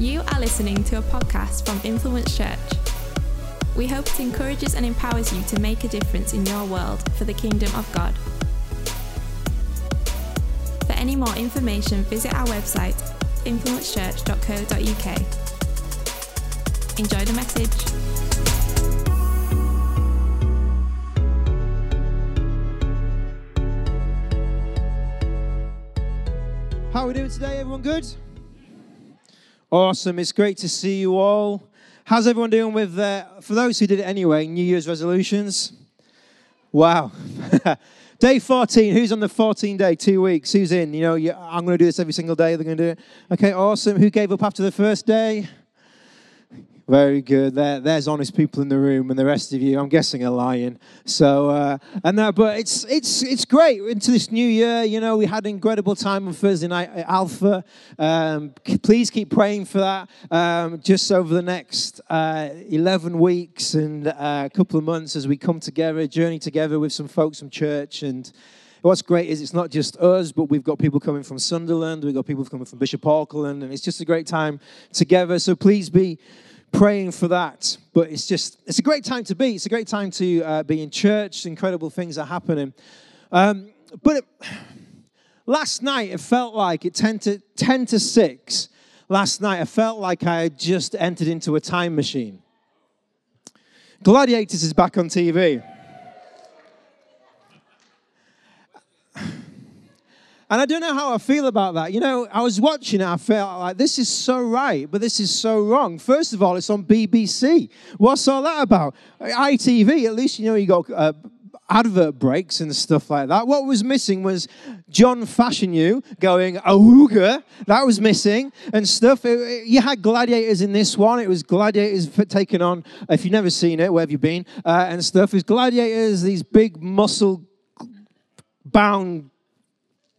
You are listening to a podcast from Influence Church. We hope it encourages and empowers you to make a difference in your world for the kingdom of God. For any more information, visit our website, influencechurch.co.uk. Enjoy the message. How are we doing today? Everyone good? Awesome. It's great to see you all. How's everyone doing with, uh, for those who did it anyway, New Year's resolutions? Wow. day 14. Who's on the 14 day? Two weeks. Who's in? You know, I'm going to do this every single day. They're going to do it. Okay, awesome. Who gave up after the first day? Very good. There, there's honest people in the room, and the rest of you, I'm guessing, are lying. So, uh, and that, but it's it's it's great into this new year. You know, we had an incredible time on Thursday night at Alpha. Um, please keep praying for that. Um, just over the next uh, 11 weeks and uh, a couple of months as we come together, journey together with some folks from church and. What's great is it's not just us, but we've got people coming from Sunderland, we've got people coming from Bishop Auckland, and it's just a great time together. So please be praying for that. But it's just, it's a great time to be. It's a great time to uh, be in church. Incredible things are happening. Um, but it, last night, it felt like it 10 to, 10 to 6. Last night, I felt like I had just entered into a time machine. Gladiators is back on TV. And I don't know how I feel about that. You know, I was watching it, I felt like this is so right, but this is so wrong. First of all, it's on BBC. What's all that about? ITV, at least you know you got uh, advert breaks and stuff like that. What was missing was John Fashanu going, Awooga. That was missing and stuff. It- it- you had gladiators in this one. It was gladiators taking on, if you've never seen it, where have you been? Uh, and stuff. It was gladiators, these big muscle bound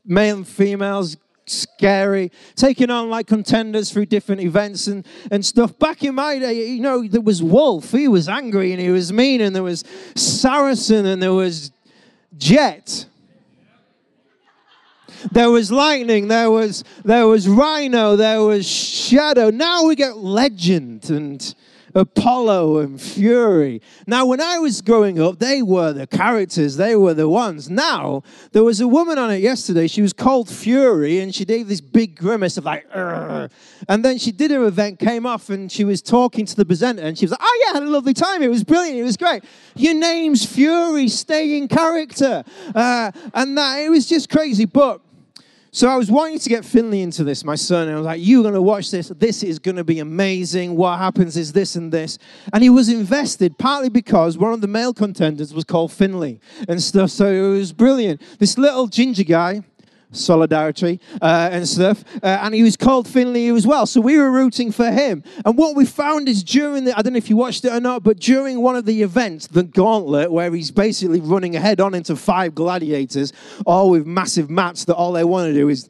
male and females scary taking on like contenders through different events and, and stuff. Back in my day you know there was wolf. He was angry and he was mean and there was saracen and there was jet. There was lightning. There was there was rhino. There was shadow. Now we get legend and apollo and fury. Now when i was growing up they were the characters they were the ones. Now there was a woman on it yesterday she was called fury and she gave this big grimace of like and then she did her event came off and she was talking to the presenter and she was like oh yeah I had a lovely time it was brilliant it was great. Your name's fury stay in character. Uh, and that it was just crazy but so I was wanting to get Finley into this, my son, and I was like, "You're going to watch this. This is going to be amazing. What happens is this and this." And he was invested partly because one of the male contenders was called Finley and stuff. So it was brilliant. This little ginger guy, solidarity uh, and stuff, uh, and he was called Finley as well. So we were rooting for him. And what we found is during the—I don't know if you watched it or not, but during one of the events, the Gauntlet, where he's basically running head on into five gladiators, all with massive mats that all they want to do is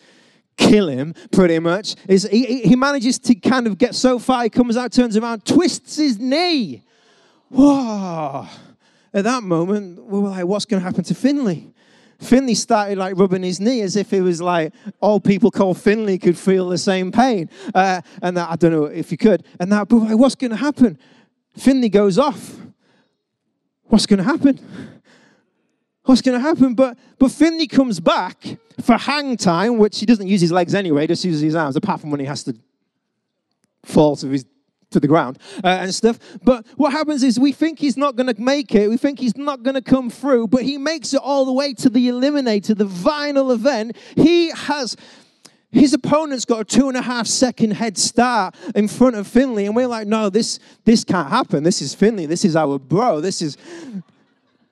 kill him pretty much is he- he manages to kind of get so far he comes out turns around twists his knee whoa at that moment we were like what's going to happen to finley finley started like rubbing his knee as if it was like all people called finley could feel the same pain. Uh, and that, i don't know if you could. And that but what's going to happen? Finley goes off. What's going to happen? What's going to happen? But but Finley comes back for hang time, which he doesn't use his legs anyway, just uses his arms, apart from when he has to fall to his to the ground uh, and stuff. But what happens is we think he's not going to make it. We think he's not going to come through, but he makes it all the way to the eliminator, the final event. He has. His opponent's got a two and a half second head start in front of Finley, and we're like, no, this this can't happen. This is Finley. This is our bro. This is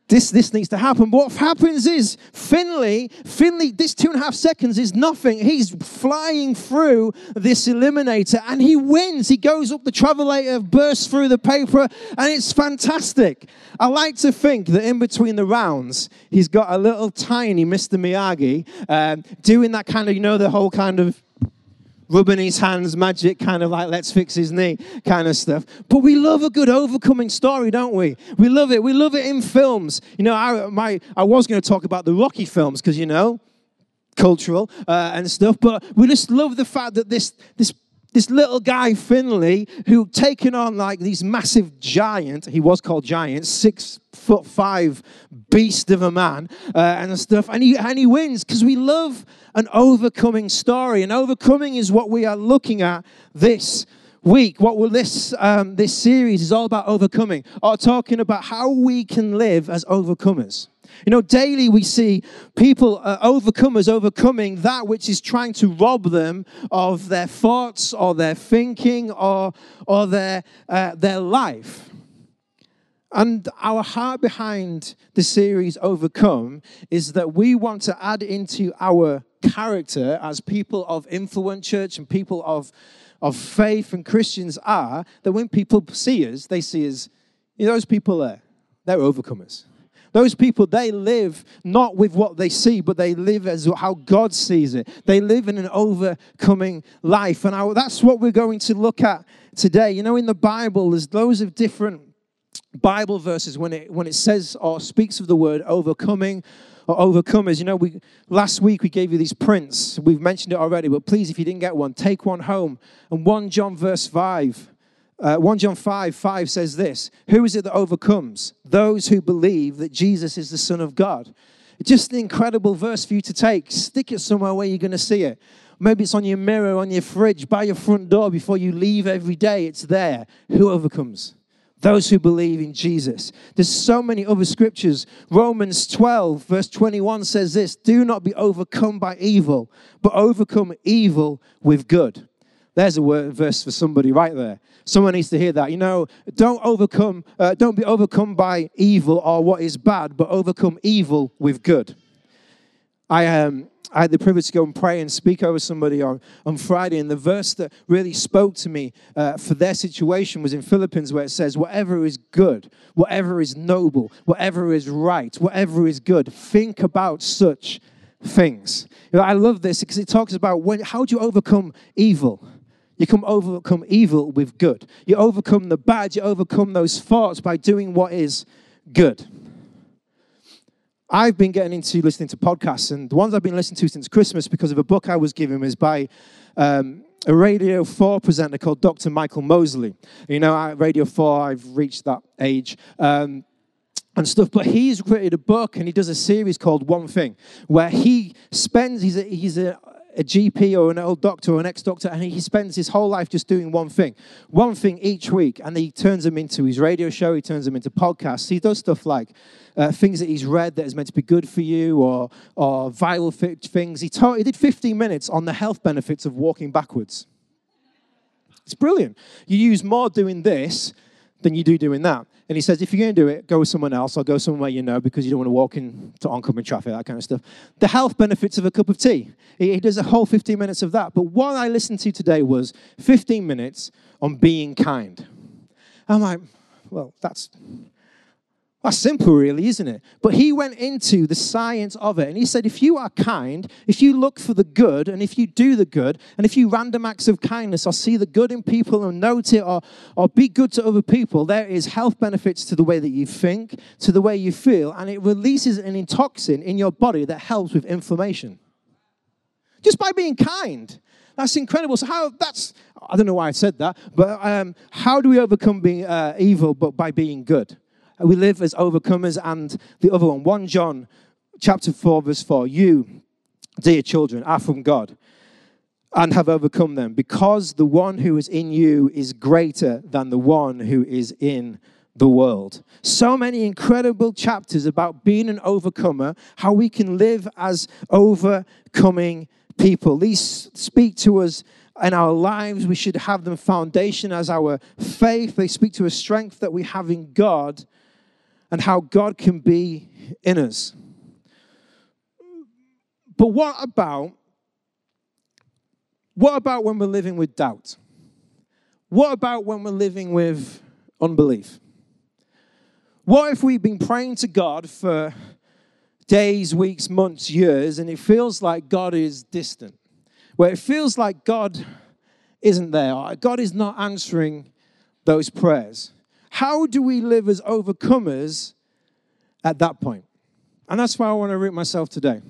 this this needs to happen. What happens is Finley, Finley, this two and a half seconds is nothing. He's flying through this eliminator and he wins. He goes up the travelator, bursts through the paper, and it's fantastic. I like to think that in between the rounds, he's got a little tiny Mr. Miyagi um, doing that kind of, you know, the whole kind of rubbing his hands, magic, kind of like let's fix his knee kind of stuff. But we love a good overcoming story, don't we? We love it. We love it in films. You know, I, my, I was going to talk about the Rocky films because, you know, cultural uh, and stuff, but we just love the fact that this, this this little guy Finley who taken on like these massive giant. He was called giant, six foot five beast of a man uh, and stuff. And he and he wins because we love an overcoming story. And overcoming is what we are looking at this week. What will this um, this series is all about overcoming, or talking about how we can live as overcomers. You know, daily we see people, uh, overcomers, overcoming that which is trying to rob them of their thoughts or their thinking or, or their, uh, their life. And our heart behind the series Overcome is that we want to add into our character as people of influence church and people of, of faith and Christians are that when people see us, they see us, you know, those people there, they're overcomers. Those people, they live not with what they see, but they live as how God sees it. They live in an overcoming life. And I, that's what we're going to look at today. You know, in the Bible, there's loads of different Bible verses when it, when it says or speaks of the word overcoming or overcomers. You know, we last week we gave you these prints. We've mentioned it already, but please, if you didn't get one, take one home. And 1 John verse 5 uh, 1 John 5 5 says this Who is it that overcomes? Those who believe that Jesus is the Son of God. Just an incredible verse for you to take. Stick it somewhere where you're going to see it. Maybe it's on your mirror, on your fridge, by your front door before you leave every day. It's there. Who overcomes? Those who believe in Jesus. There's so many other scriptures. Romans 12, verse 21 says this Do not be overcome by evil, but overcome evil with good. There's a word, verse for somebody right there. Someone needs to hear that. You know, don't overcome, uh, don't be overcome by evil or what is bad, but overcome evil with good. I um, I had the privilege to go and pray and speak over somebody on, on Friday, and the verse that really spoke to me uh, for their situation was in Philippians, where it says, Whatever is good, whatever is noble, whatever is right, whatever is good, think about such things. You know, I love this because it talks about when, how do you overcome evil? You can overcome evil with good. You overcome the bad. You overcome those thoughts by doing what is good. I've been getting into listening to podcasts, and the ones I've been listening to since Christmas because of a book I was given is by um, a Radio 4 presenter called Dr. Michael Mosley. You know, at Radio 4, I've reached that age. Um, and stuff. But he's created a book and he does a series called One Thing, where he spends, he's a, he's a a GP or an old doctor or an ex doctor, and he spends his whole life just doing one thing, one thing each week. And he turns them into his radio show, he turns them into podcasts. He does stuff like uh, things that he's read that is meant to be good for you or, or viral things. He, taught, he did 15 minutes on the health benefits of walking backwards. It's brilliant. You use more doing this than you do doing that. And he says, if you're going to do it, go with someone else or go somewhere you know because you don't want to walk into oncoming traffic, that kind of stuff. The health benefits of a cup of tea. He, he does a whole 15 minutes of that. But what I listened to today was 15 minutes on being kind. I'm like, well, that's that's simple, really, isn't it? But he went into the science of it and he said, if you are kind, if you look for the good, and if you do the good, and if you random acts of kindness or see the good in people and note it or, or be good to other people, there is health benefits to the way that you think, to the way you feel, and it releases oxytocin in your body that helps with inflammation. Just by being kind. That's incredible. So how that's I don't know why I said that, but um, how do we overcome being uh, evil but by being good? We live as overcomers. And the other one, 1 John chapter 4, verse 4. You, dear children, are from God and have overcome them, because the one who is in you is greater than the one who is in the world. So many incredible chapters about being an overcomer, how we can live as overcoming people. These speak to us in our lives. We should have them foundation as our faith. They speak to a strength that we have in God and how God can be in us. But what about what about when we're living with doubt? What about when we're living with unbelief? What if we've been praying to God for days, weeks, months, years, and it feels like God is distant? Where it feels like God isn't there, God is not answering those prayers. How do we live as overcomers at that point? And that's why I want to root myself today.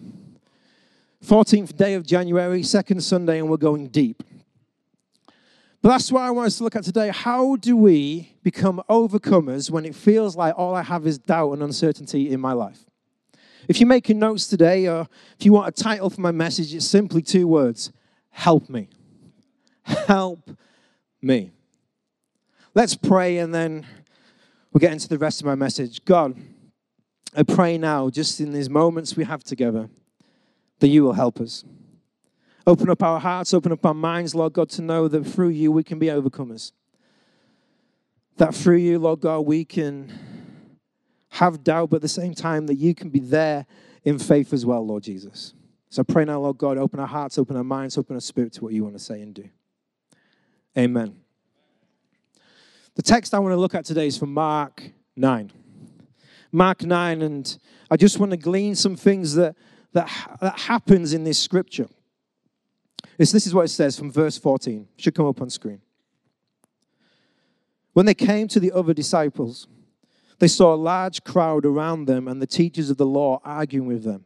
14th day of January, second Sunday, and we're going deep. But that's what I want us to look at today. How do we become overcomers when it feels like all I have is doubt and uncertainty in my life? If you're making notes today, or if you want a title for my message, it's simply two words Help me. Help me. Let's pray and then we'll get into the rest of my message. God, I pray now, just in these moments we have together, that you will help us. Open up our hearts, open up our minds, Lord God, to know that through you we can be overcomers. That through you, Lord God, we can have doubt, but at the same time, that you can be there in faith as well, Lord Jesus. So I pray now, Lord God, open our hearts, open our minds, open our spirit to what you want to say and do. Amen. The text I want to look at today is from Mark 9. Mark 9, and I just want to glean some things that, that, that happens in this scripture. This, this is what it says from verse 14. It should come up on screen. When they came to the other disciples, they saw a large crowd around them and the teachers of the law arguing with them.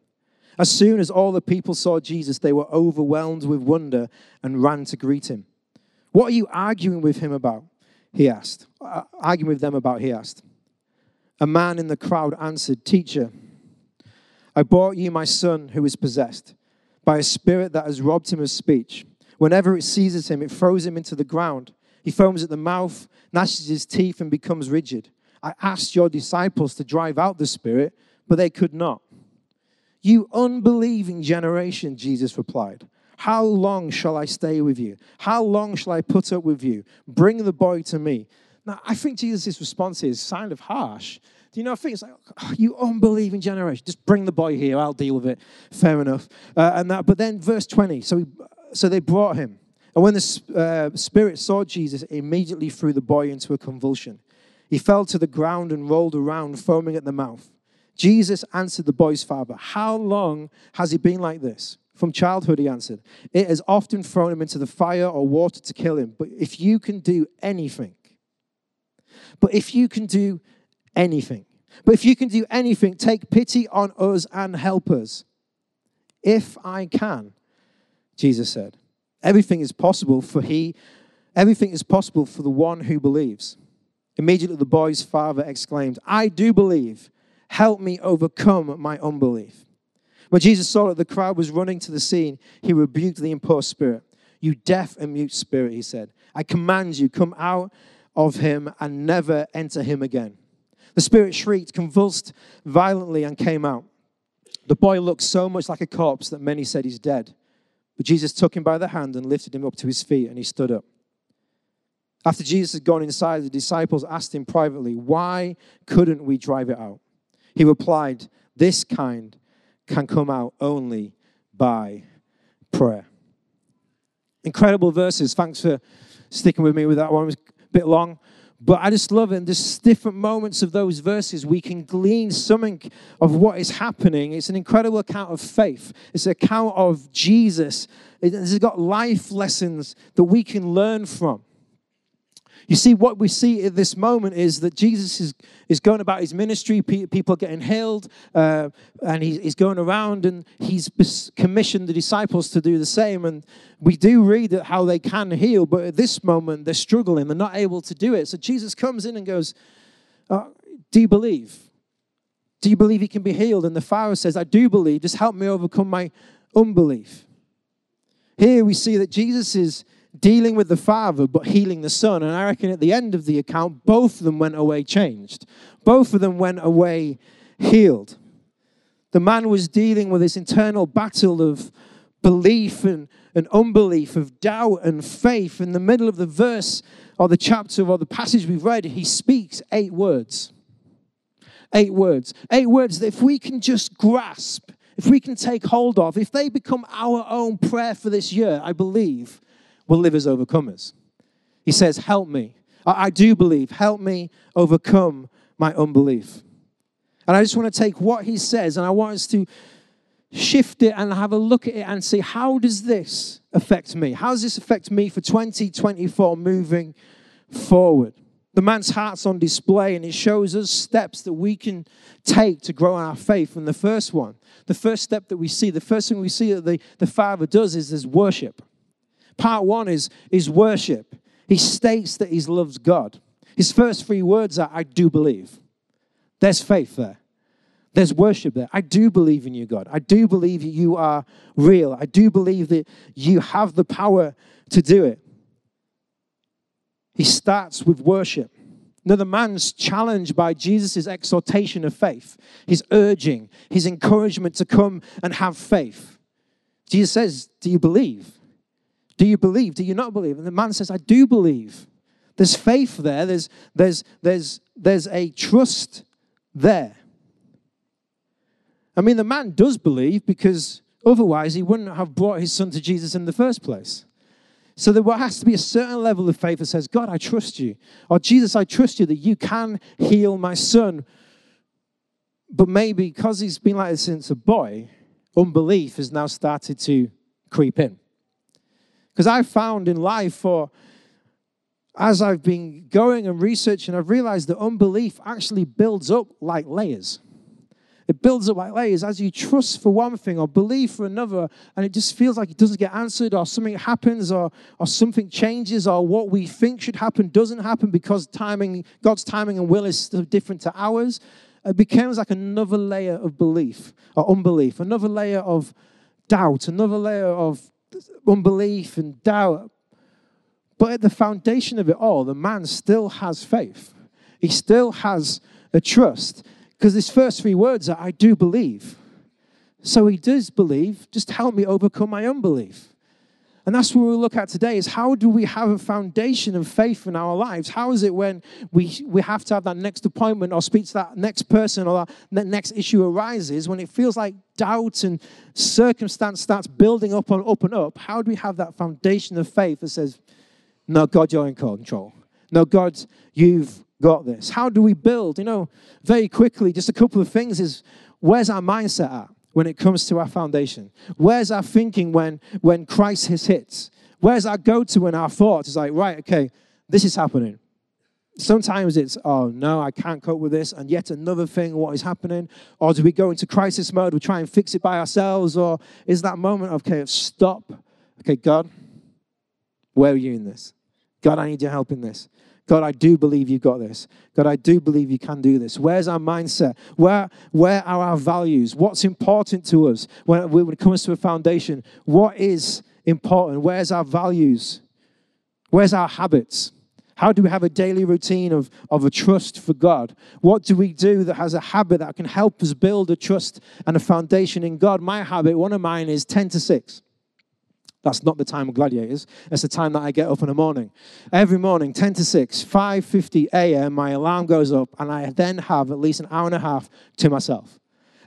As soon as all the people saw Jesus, they were overwhelmed with wonder and ran to greet him. What are you arguing with him about? He asked. Arguing with them about, he asked. A man in the crowd answered, Teacher, I brought you my son who is possessed by a spirit that has robbed him of speech. Whenever it seizes him, it throws him into the ground. He foams at the mouth, gnashes his teeth, and becomes rigid. I asked your disciples to drive out the spirit, but they could not. You unbelieving generation, Jesus replied. How long shall I stay with you? How long shall I put up with you? Bring the boy to me. Now, I think Jesus' response is kind of harsh. Do you know, I think it's like, oh, you unbelieving generation, just bring the boy here, I'll deal with it. Fair enough. Uh, and that, but then verse 20, so, he, so they brought him. And when the uh, spirit saw Jesus, it immediately threw the boy into a convulsion. He fell to the ground and rolled around, foaming at the mouth. Jesus answered the boy's father, How long has he been like this? From childhood, he answered. It has often thrown him into the fire or water to kill him. But if you can do anything, but if you can do anything. But if you can do anything, take pity on us and help us. If I can, Jesus said. Everything is possible for he, everything is possible for the one who believes. Immediately the boy's father exclaimed, I do believe. Help me overcome my unbelief. When Jesus saw that the crowd was running to the scene, he rebuked the impure spirit. You deaf and mute spirit, he said, I command you, come out of him and never enter him again. The spirit shrieked, convulsed violently, and came out. The boy looked so much like a corpse that many said he's dead. But Jesus took him by the hand and lifted him up to his feet, and he stood up. After Jesus had gone inside, the disciples asked him privately, Why couldn't we drive it out? He replied, This kind can come out only by prayer. Incredible verses. Thanks for sticking with me with that one. It was a bit long. But I just love it. And just different moments of those verses, we can glean something of what is happening. It's an incredible account of faith. It's an account of Jesus. It's got life lessons that we can learn from. You see, what we see at this moment is that Jesus is, is going about his ministry. People are getting healed, uh, and he's, going around and he's commissioned the disciples to do the same. And we do read that how they can heal, but at this moment they're struggling. They're not able to do it. So Jesus comes in and goes, uh, Do you believe? Do you believe he can be healed? And the father says, I do believe. Just help me overcome my unbelief. Here we see that Jesus is dealing with the Father but healing the Son. And I reckon at the end of the account, both of them went away changed. Both of them went away healed. The man was dealing with this internal battle of belief and, and unbelief, of doubt and faith. In the middle of the verse or the chapter or the passage we've read, he speaks eight words. Eight words. Eight words that if we can just grasp, if we can take hold of, if they become our own prayer for this year, I believe will live as overcomers. He says, Help me. I, I do believe. Help me overcome my unbelief. And I just want to take what he says and I want us to shift it and have a look at it and see how does this affect me? How does this affect me for 2024 moving forward? The man's heart's on display and it shows us steps that we can take to grow our faith. And the first one, the first step that we see, the first thing we see that the, the Father does is, is worship. Part one is, is worship. he states that he loves God. His first three words are, I do believe. There's faith there. There's worship there. I do believe in you, God. I do believe you are real. I do believe that you have the power to do it. He starts with worship. Another man's challenged by Jesus' exhortation of faith, his urging, his encouragement to come and have faith. Jesus says, Do you believe? Do you believe? Do you not believe? And the man says, I do believe. There's faith there, there's, there's, there's, there's a trust there. I mean, the man does believe because otherwise he wouldn't have brought his son to Jesus in the first place. So there has to be a certain level of faith that says, God, I trust you. Or Jesus, I trust you that you can heal my son. But maybe because he's been like this since a boy, unbelief has now started to creep in. Because I've found in life, for as I've been going and researching, I've realized that unbelief actually builds up like layers. It builds up like layers as you trust for one thing or believe for another, and it just feels like it doesn't get answered, or something happens, or, or something changes, or what we think should happen doesn't happen because timing, God's timing and will is different to ours. It becomes like another layer of belief or unbelief, another layer of doubt, another layer of unbelief and doubt. But at the foundation of it all, the man still has faith. He still has a trust. Because his first three words are, I do believe. So he does believe, just help me overcome my unbelief. And that's what we'll look at today is how do we have a foundation of faith in our lives? How is it when we, we have to have that next appointment or speak to that next person or that next issue arises, when it feels like doubt and circumstance starts building up and up and up, how do we have that foundation of faith that says, no, God, you're in control. No, God, you've got this? How do we build? You know, very quickly, just a couple of things is where's our mindset at when it comes to our foundation? Where's our thinking when, when crisis hits? Where's our go to when our thoughts? It's like, right, okay, this is happening. Sometimes it's, oh no, I can't cope with this, and yet another thing, what is happening? Or do we go into crisis mode, we try and fix it by ourselves? Or is that moment, okay, stop, okay, God, where are you in this? God, I need your help in this. God, I do believe you've got this. God, I do believe you can do this. Where's our mindset? Where, where are our values? What's important to us when, when it comes to a foundation? What is important? Where's our values? Where's our habits? How do we have a daily routine of, of a trust for God? What do we do that has a habit that can help us build a trust and a foundation in God? My habit, one of mine is 10 to 6. That's not the time of gladiators. It's the time that I get up in the morning. Every morning, 10 to 6, 5.50 a.m., my alarm goes up, and I then have at least an hour and a half to myself.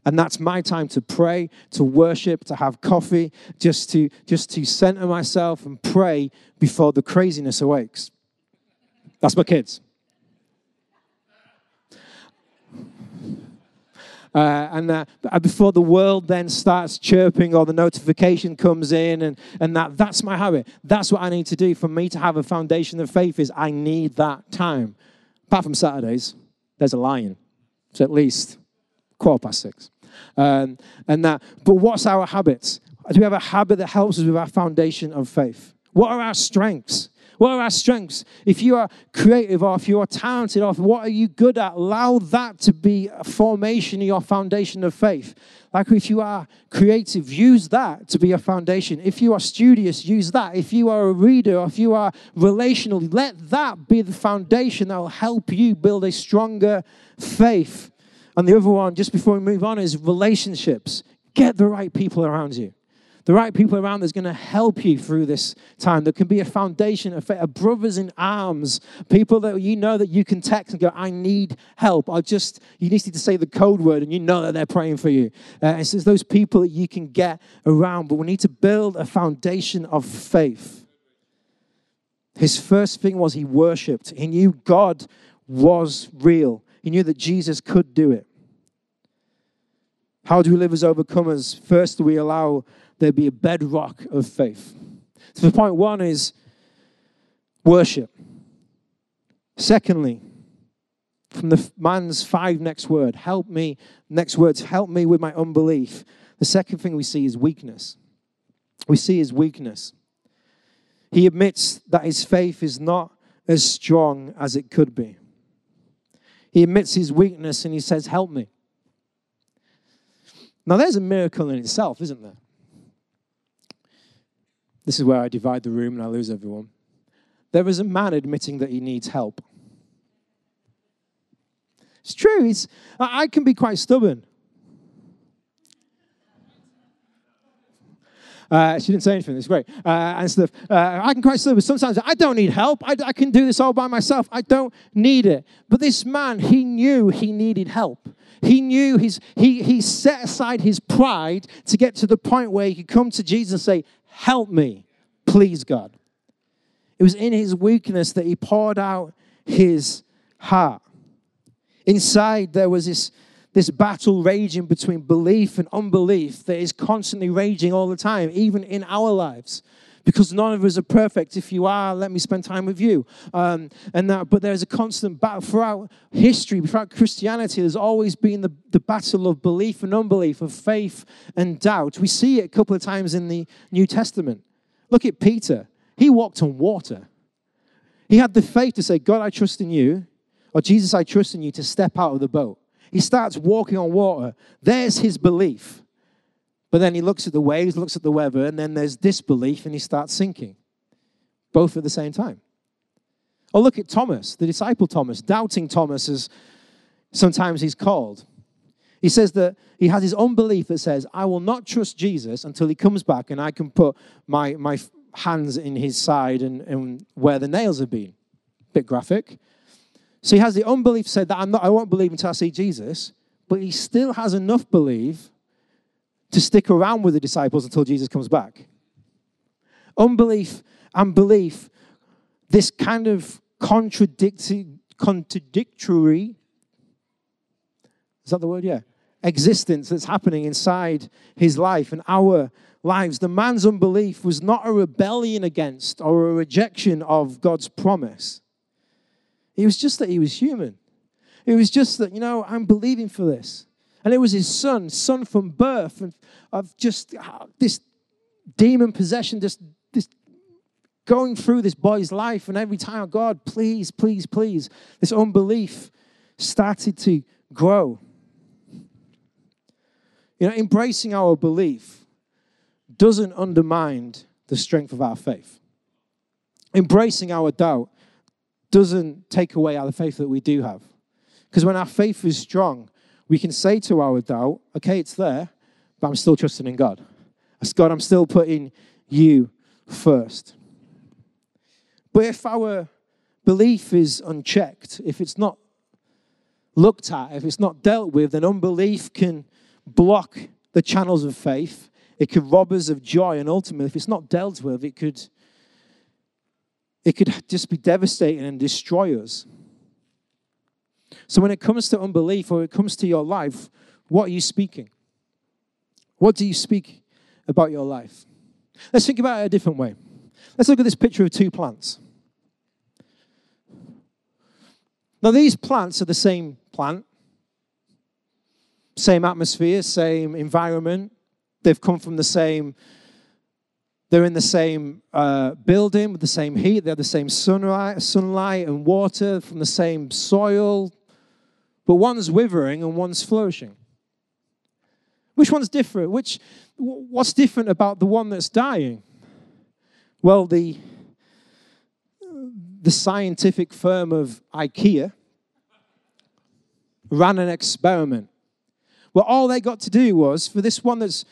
And that's my time to pray, to worship, to have coffee, just to, just to center myself and pray before the craziness awakes. That's my kids. Uh, and uh, before the world then starts chirping or the notification comes in and, and that that's my habit. That's what i need to do for me to have a foundation of faith is i need that time. Apart from saturdays there's a lion. So at least quarter past six. Um, and that but what's our habits? Do we have a habit that helps us with our foundation of faith? What are our strengths what are our strengths? If you are creative or if you are talented or what are you good at? Allow that to be a formation in your foundation of faith. Like if you are creative, use that to be a foundation. If you are studious, use that. If you are a reader or if you are relational, let that be the foundation that will help you build a stronger faith. And the other one, just before we move on, is relationships. Get the right people around you the right people around that's going to help you through this time. There can be a foundation, of a brothers in arms, people that you know that you can text and go, I need help. I just, you just need to say the code word and you know that they're praying for you. Uh, it's, those people that you can get around, but we need to build a foundation of faith. His first thing was he worshiped. He knew God was real. He knew that Jesus could do it. How do we live as overcomers? First, we allow there be a bedrock of faith. So, the point one is worship. Secondly, from the man's five next word, help me, next words, help me with my unbelief. The second thing we see is weakness. We see his weakness. He admits that his faith is not as strong as it could be. He admits his weakness and he says, Help me. Now, there's a miracle in itself, isn't there? This is where I divide the room and I lose everyone. There is a man admitting that he needs help. It's true. I can be quite stubborn. Uh, she didn't say anything. It's great uh, and stuff. Uh, I can quite stubborn. Sometimes I don't need help. I, I can do this all by myself. I don't need it. But this man, he knew he needed help. He knew his, he, he set aside his pride to get to the point where he could come to Jesus and say, Help me, please, God. It was in his weakness that he poured out his heart. Inside, there was this, this battle raging between belief and unbelief that is constantly raging all the time, even in our lives because none of us are perfect. If you are, let me spend time with you. Um, and that, but there's a constant battle throughout history, throughout Christianity. There's always been the, the battle of belief and unbelief, of faith and doubt. We see it a couple of times in the New Testament. Look at Peter. He walked on water. He had the faith to say, God, I trust in you, or Jesus, I trust in you to step out of the boat. He starts walking on water. There's his belief. But then he looks at the waves, looks at the weather, and then there's disbelief and he starts sinking. Both at the same time. Or look at Thomas, the disciple Thomas, doubting Thomas, as sometimes he's called. He says that he has his own belief that says, I will not trust Jesus until he comes back and I can put my, my hands in his side and, and where the nails have been. Bit graphic. So he has the unbelief said that I'm not, I won't believe until I see Jesus, but he still has enough belief to stick around with the disciples until Jesus comes back. Unbelief and belief, this kind of contradictory, contradictory, is that the word? Yeah. Existence that's happening inside his life and our lives. The man's unbelief was not a rebellion against or a rejection of God's promise. It was just that he was human. It was just that, you know, I'm believing for this. And it was his son, son from birth, and of just uh, this demon possession, just this going through this boy's life. And every time, God, please, please, please, this unbelief started to grow. You know, embracing our belief doesn't undermine the strength of our faith. Embracing our doubt doesn't take away our faith that we do have. Because when our faith is strong, we can say to our doubt, okay, it's there, but I'm still trusting in God. God, I'm still putting you first. But if our belief is unchecked, if it's not looked at, if it's not dealt with, then unbelief can block the channels of faith. It could rob us of joy, and ultimately, if it's not dealt with, it could it could just be devastating and destroy us. So when it comes to unbelief or it comes to your life, what are you speaking? What do you speak about your life? Let's think about it a different way. Let's look at this picture of two plants. Now, these plants are the same plant, same atmosphere, same environment. They've come from the same, they're in the same uh, building with the same heat. They have the same sunlight, sunlight and water from the same soil, but one's withering and one's flourishing. Which one's different? Which, what's different about the one that's dying? Well, the, the scientific firm of IKEA ran an experiment. Well, all they got to do was, for this one that's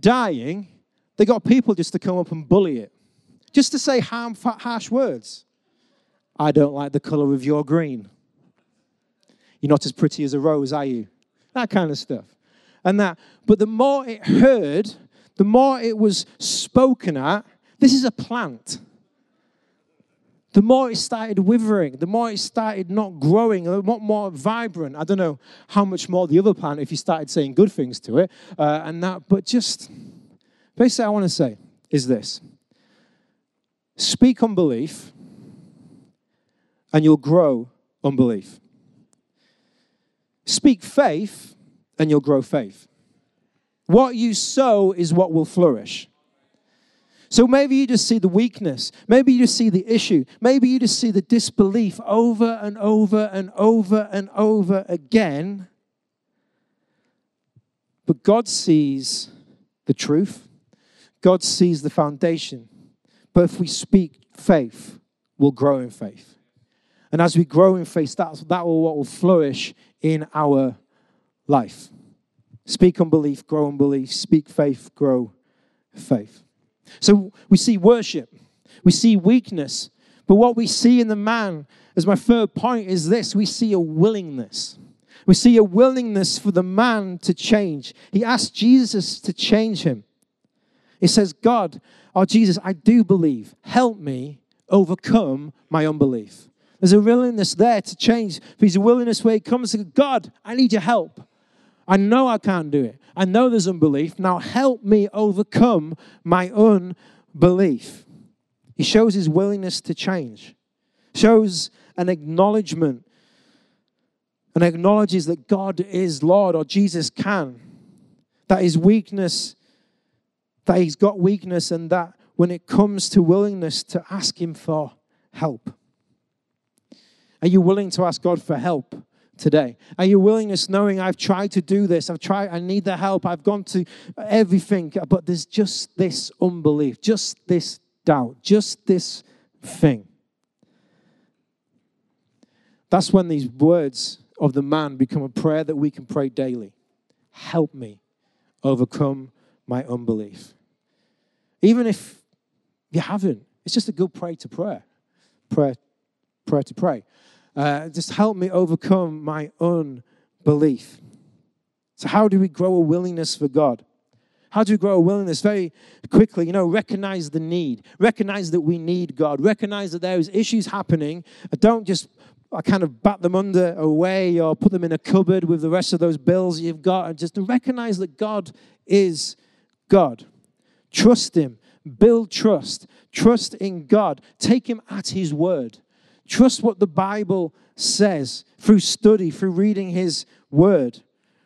dying, they got people just to come up and bully it, just to say harm, harsh words. I don't like the color of your green. You're not as pretty as a rose, are you? That kind of stuff. And that. But the more it heard, the more it was spoken at, this is a plant. The more it started withering, the more it started not growing, a lot more vibrant. I don't know how much more the other plant if you started saying good things to it uh, and that, but just basically, I want to say is this speak unbelief, and you'll grow unbelief. Speak faith, and you'll grow faith. What you sow is what will flourish. So maybe you just see the weakness. Maybe you just see the issue. Maybe you just see the disbelief over and over and over and over again. But God sees the truth, God sees the foundation. But if we speak faith, we'll grow in faith. And as we grow in faith, that's that will what will flourish in our life. Speak unbelief, grow unbelief. Speak faith, grow faith. So we see worship, we see weakness, but what we see in the man, as my third point, is this we see a willingness. We see a willingness for the man to change. He asked Jesus to change him. He says, God, oh Jesus, I do believe. Help me overcome my unbelief. There's a willingness there to change. There's a willingness where he comes to God, I need your help. I know I can't do it. I know there's unbelief. Now help me overcome my unbelief. He shows his willingness to change, shows an acknowledgement and acknowledges that God is Lord or Jesus can, that his weakness, that he's got weakness, and that when it comes to willingness to ask him for help. Are you willing to ask God for help? today? Are you willingness knowing I've tried to do this? I've tried, I need the help. I've gone to everything, but there's just this unbelief, just this doubt, just this thing. That's when these words of the man become a prayer that we can pray daily. Help me overcome my unbelief. Even if you haven't, it's just a good prayer to pray. Prayer, prayer to pray. Uh, just help me overcome my unbelief. So, how do we grow a willingness for God? How do we grow a willingness? Very quickly, you know, recognize the need. Recognize that we need God. Recognize that there is issues happening. Don't just I kind of bat them under away or put them in a cupboard with the rest of those bills you've got. And just recognize that God is God. Trust Him. Build trust. Trust in God. Take Him at His word. Trust what the Bible says through study, through reading His Word.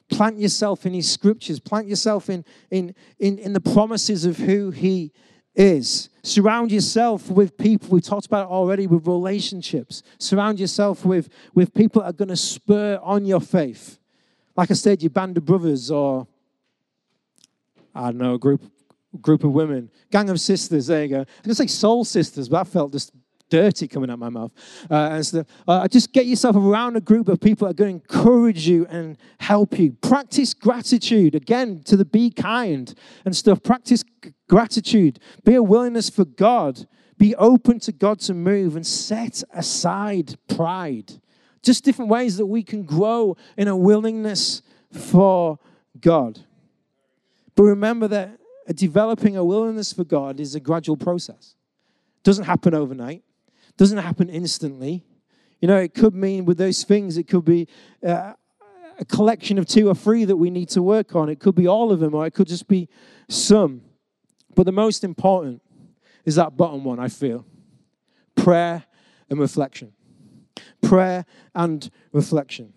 Plant yourself in His scriptures. Plant yourself in, in, in, in the promises of who He is. Surround yourself with people, we talked about already, with relationships. Surround yourself with, with people that are going to spur on your faith. Like I said, your band of brothers or, I don't know, a group, group of women, gang of sisters, there you go. I was going to say soul sisters, but I felt just dirty coming out my mouth. Uh, and so, uh, just get yourself around a group of people that are going to encourage you and help you. Practice gratitude. Again, to the be kind and stuff. Practice g- gratitude. Be a willingness for God. Be open to God to move and set aside pride. Just different ways that we can grow in a willingness for God. But remember that developing a willingness for God is a gradual process. It doesn't happen overnight doesn't happen instantly. You know, it could mean with those things, it could be uh, a collection of two or three that we need to work on. It could be all of them, or it could just be some. But the most important is that bottom one, I feel prayer and reflection. Prayer and reflection.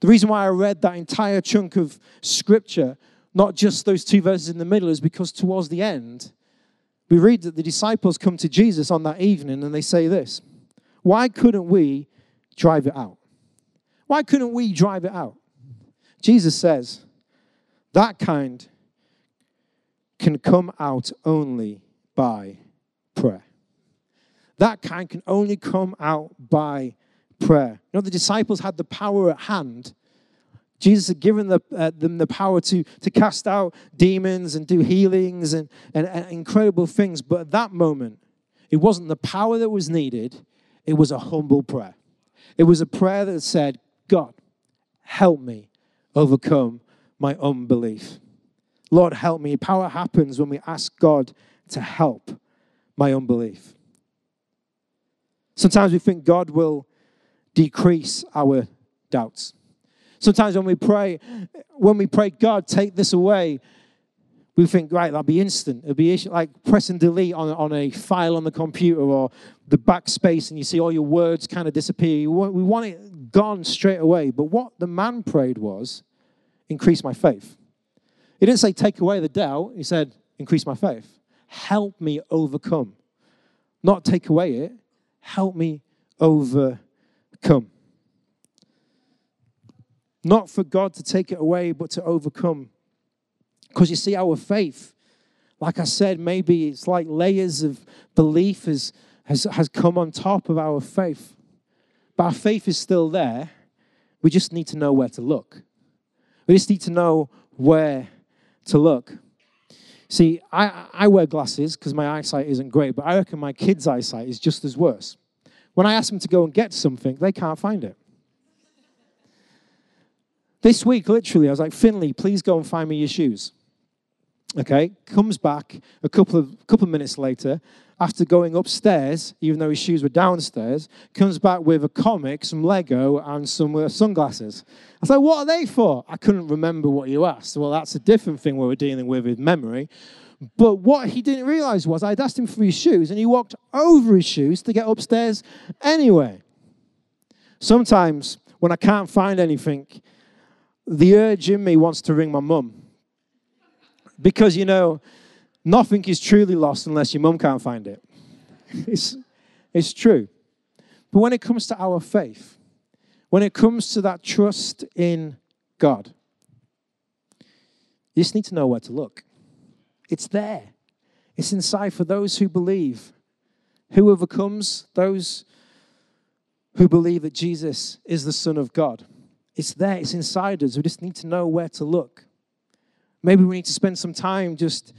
The reason why I read that entire chunk of scripture, not just those two verses in the middle, is because towards the end, we read that the disciples come to Jesus on that evening and they say this Why couldn't we drive it out? Why couldn't we drive it out? Jesus says, That kind can come out only by prayer. That kind can only come out by prayer. You know, the disciples had the power at hand Jesus had given the, uh, them the power to, to cast out demons and do healings and, and, and incredible things. But at that moment, it wasn't the power that was needed, it was a humble prayer. It was a prayer that said, God, help me overcome my unbelief. Lord, help me. Power happens when we ask God to help my unbelief. Sometimes we think God will decrease our doubts. Sometimes when we pray, when we pray, God, take this away, we think, right, that'll be instant. It'll be like pressing delete on, on a file on the computer or the backspace, and you see all your words kind of disappear. We want it gone straight away. But what the man prayed was, increase my faith. He didn't say, take away the doubt. He said, increase my faith. help me overcome. Not take away it, help me overcome. Not for God to take it away, but to overcome. Because you see, our faith, like I said, maybe it's like layers of belief has, has, has come on top of our faith. But our faith is still there. We just need to know where to look. We just need to know where to look. See, I, I wear glasses because my eyesight isn't great, but I reckon my kids' eyesight is just as worse. When I ask them to go and get something, they can't find it. This week, literally, I was like, Finley, please go and find me your shoes. Okay, comes back a couple of couple of minutes later, after going upstairs, even though his shoes were downstairs, comes back with a comic, some Lego, and some uh, sunglasses. I was like, what are they for? I couldn't remember what you asked. Well, that's a different thing we were dealing with with memory. But what he didn't realize was I'd asked him for his shoes, and he walked over his shoes to get upstairs anyway. Sometimes when I can't find anything, the urge in me wants to ring my mum. Because, you know, Nothing is truly lost unless your mum can't find it. It's, it's true. But when it comes to our faith, when it comes to that trust in God, you just need to know where to look. It's there, it's inside for those who believe. Who overcomes? Those who believe that Jesus is the Son of God. It's there, it's inside us. We just need to know where to look. Maybe we need to spend some time just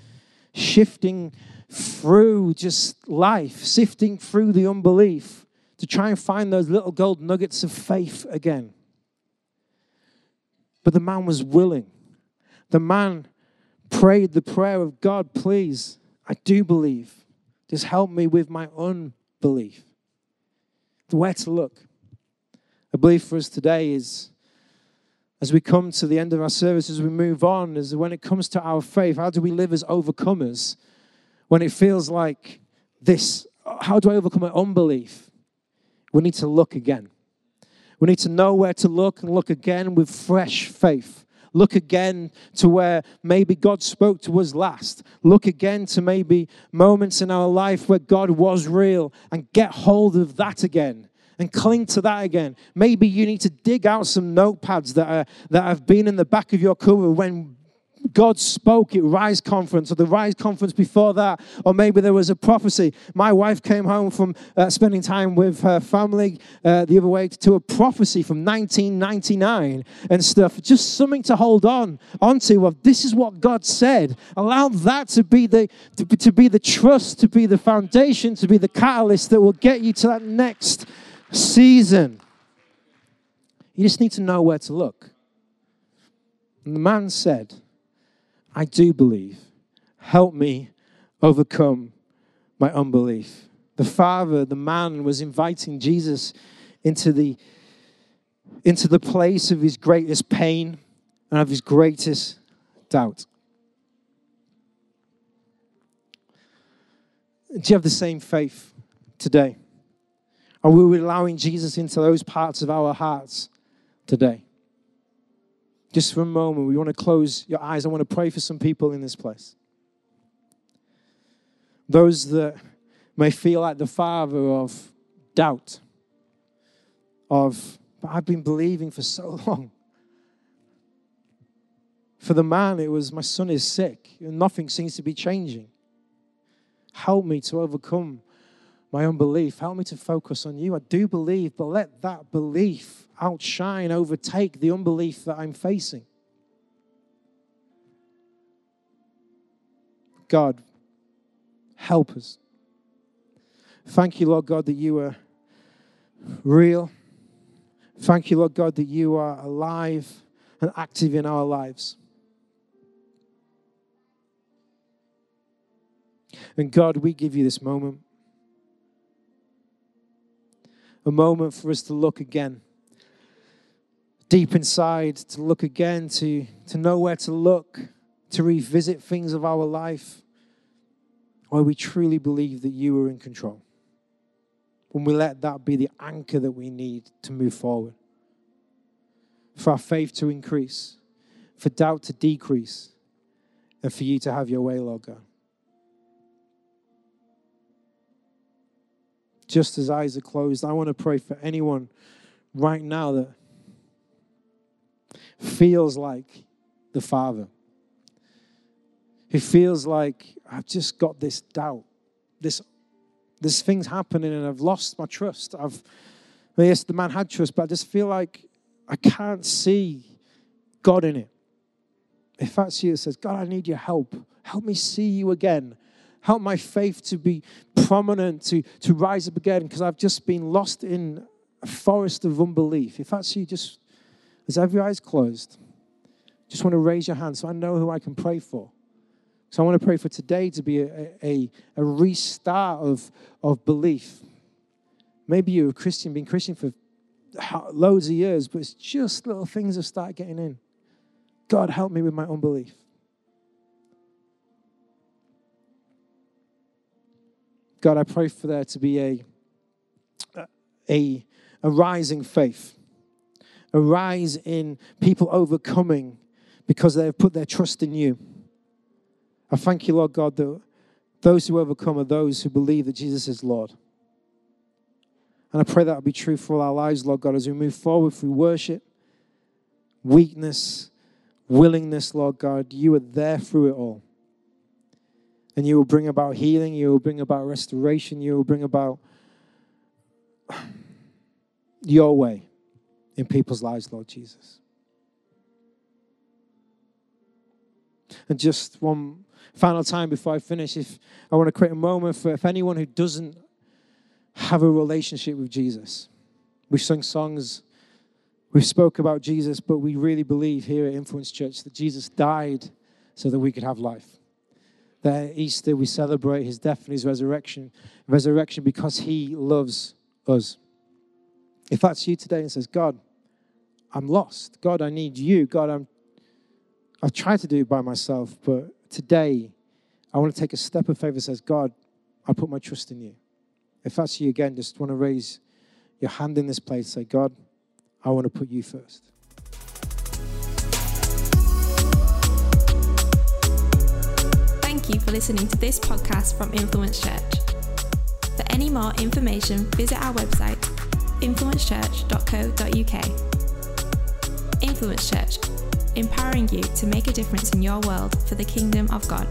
shifting through just life, sifting through the unbelief to try and find those little gold nuggets of faith again. But the man was willing. The man prayed the prayer of God, please, I do believe. Just help me with my unbelief. Where to look. I believe for us today is as we come to the end of our service, as we move on, is when it comes to our faith, how do we live as overcomers when it feels like this? How do I overcome my unbelief? We need to look again. We need to know where to look and look again with fresh faith. Look again to where maybe God spoke to us last. Look again to maybe moments in our life where God was real and get hold of that again and cling to that again. Maybe you need to dig out some notepads that, are, that have been in the back of your cupboard when God spoke at Rise Conference or the Rise Conference before that, or maybe there was a prophecy. My wife came home from uh, spending time with her family uh, the other way to a prophecy from 1999 and stuff. Just something to hold on onto of this is what God said. Allow that to be the to, to be the trust, to be the foundation, to be the catalyst that will get you to that next season. You just need to know where to look. And the man said, I do believe. Help me overcome my unbelief. The father, the man, was inviting Jesus into the, into the place of his greatest pain and of his greatest doubt. Do you have the same faith today? Are we allowing Jesus into those parts of our hearts today? Just for a moment, we want to close your eyes. I want to pray for some people in this place. Those that may feel like the father of doubt, of, but I've been believing for so long. For the man, it was, my son is sick, and nothing seems to be changing. Help me to overcome my unbelief. Help me to focus on you. I do believe, but let that belief outshine, overtake the unbelief that I'm facing. God, help us. Thank you, Lord God, that you are real. Thank you, Lord God, that you are alive and active in our lives. And God, we give you this moment a moment for us to look again. Deep inside, to look again, to, to know where to look, to revisit things of our life, where we truly believe that you are in control. When we let that be the anchor that we need to move forward, for our faith to increase, for doubt to decrease, and for you to have your way, Lord God. Just as eyes are closed, I want to pray for anyone right now that feels like the Father, who feels like I've just got this doubt, this this thing's happening, and I've lost my trust. I've yes, the man had trust, but I just feel like I can't see God in it. If that's you, it says, God, I need your help. Help me see you again. Help my faith to be prominent, to, to rise up again, because I've just been lost in a forest of unbelief. If that's you, just as every eye's closed, just want to raise your hand so I know who I can pray for. So I want to pray for today to be a, a, a restart of, of belief. Maybe you're a Christian, been Christian for loads of years, but it's just little things that start getting in. God, help me with my unbelief. God, I pray for there to be a, a, a rising faith, a rise in people overcoming because they have put their trust in you. I thank you, Lord God, that those who overcome are those who believe that Jesus is Lord. And I pray that will be true for all our lives, Lord God, as we move forward through worship, weakness, willingness, Lord God. You are there through it all. And you will bring about healing, you will bring about restoration, you will bring about your way in people's lives, Lord Jesus. And just one final time before I finish, if I want to create a moment for if anyone who doesn't have a relationship with Jesus. We've sung songs, we've spoke about Jesus, but we really believe here at Influence Church that Jesus died so that we could have life. That at Easter we celebrate his death and his resurrection, resurrection because he loves us. If that's you today and says, God, I'm lost. God, I need you. God, I'm I've tried to do it by myself, but today I want to take a step of faith that says, God, I put my trust in you. If that's you again, just want to raise your hand in this place. And say, God, I want to put you first. Listening to this podcast from Influence Church. For any more information, visit our website, influencechurch.co.uk. Influence Church, empowering you to make a difference in your world for the kingdom of God.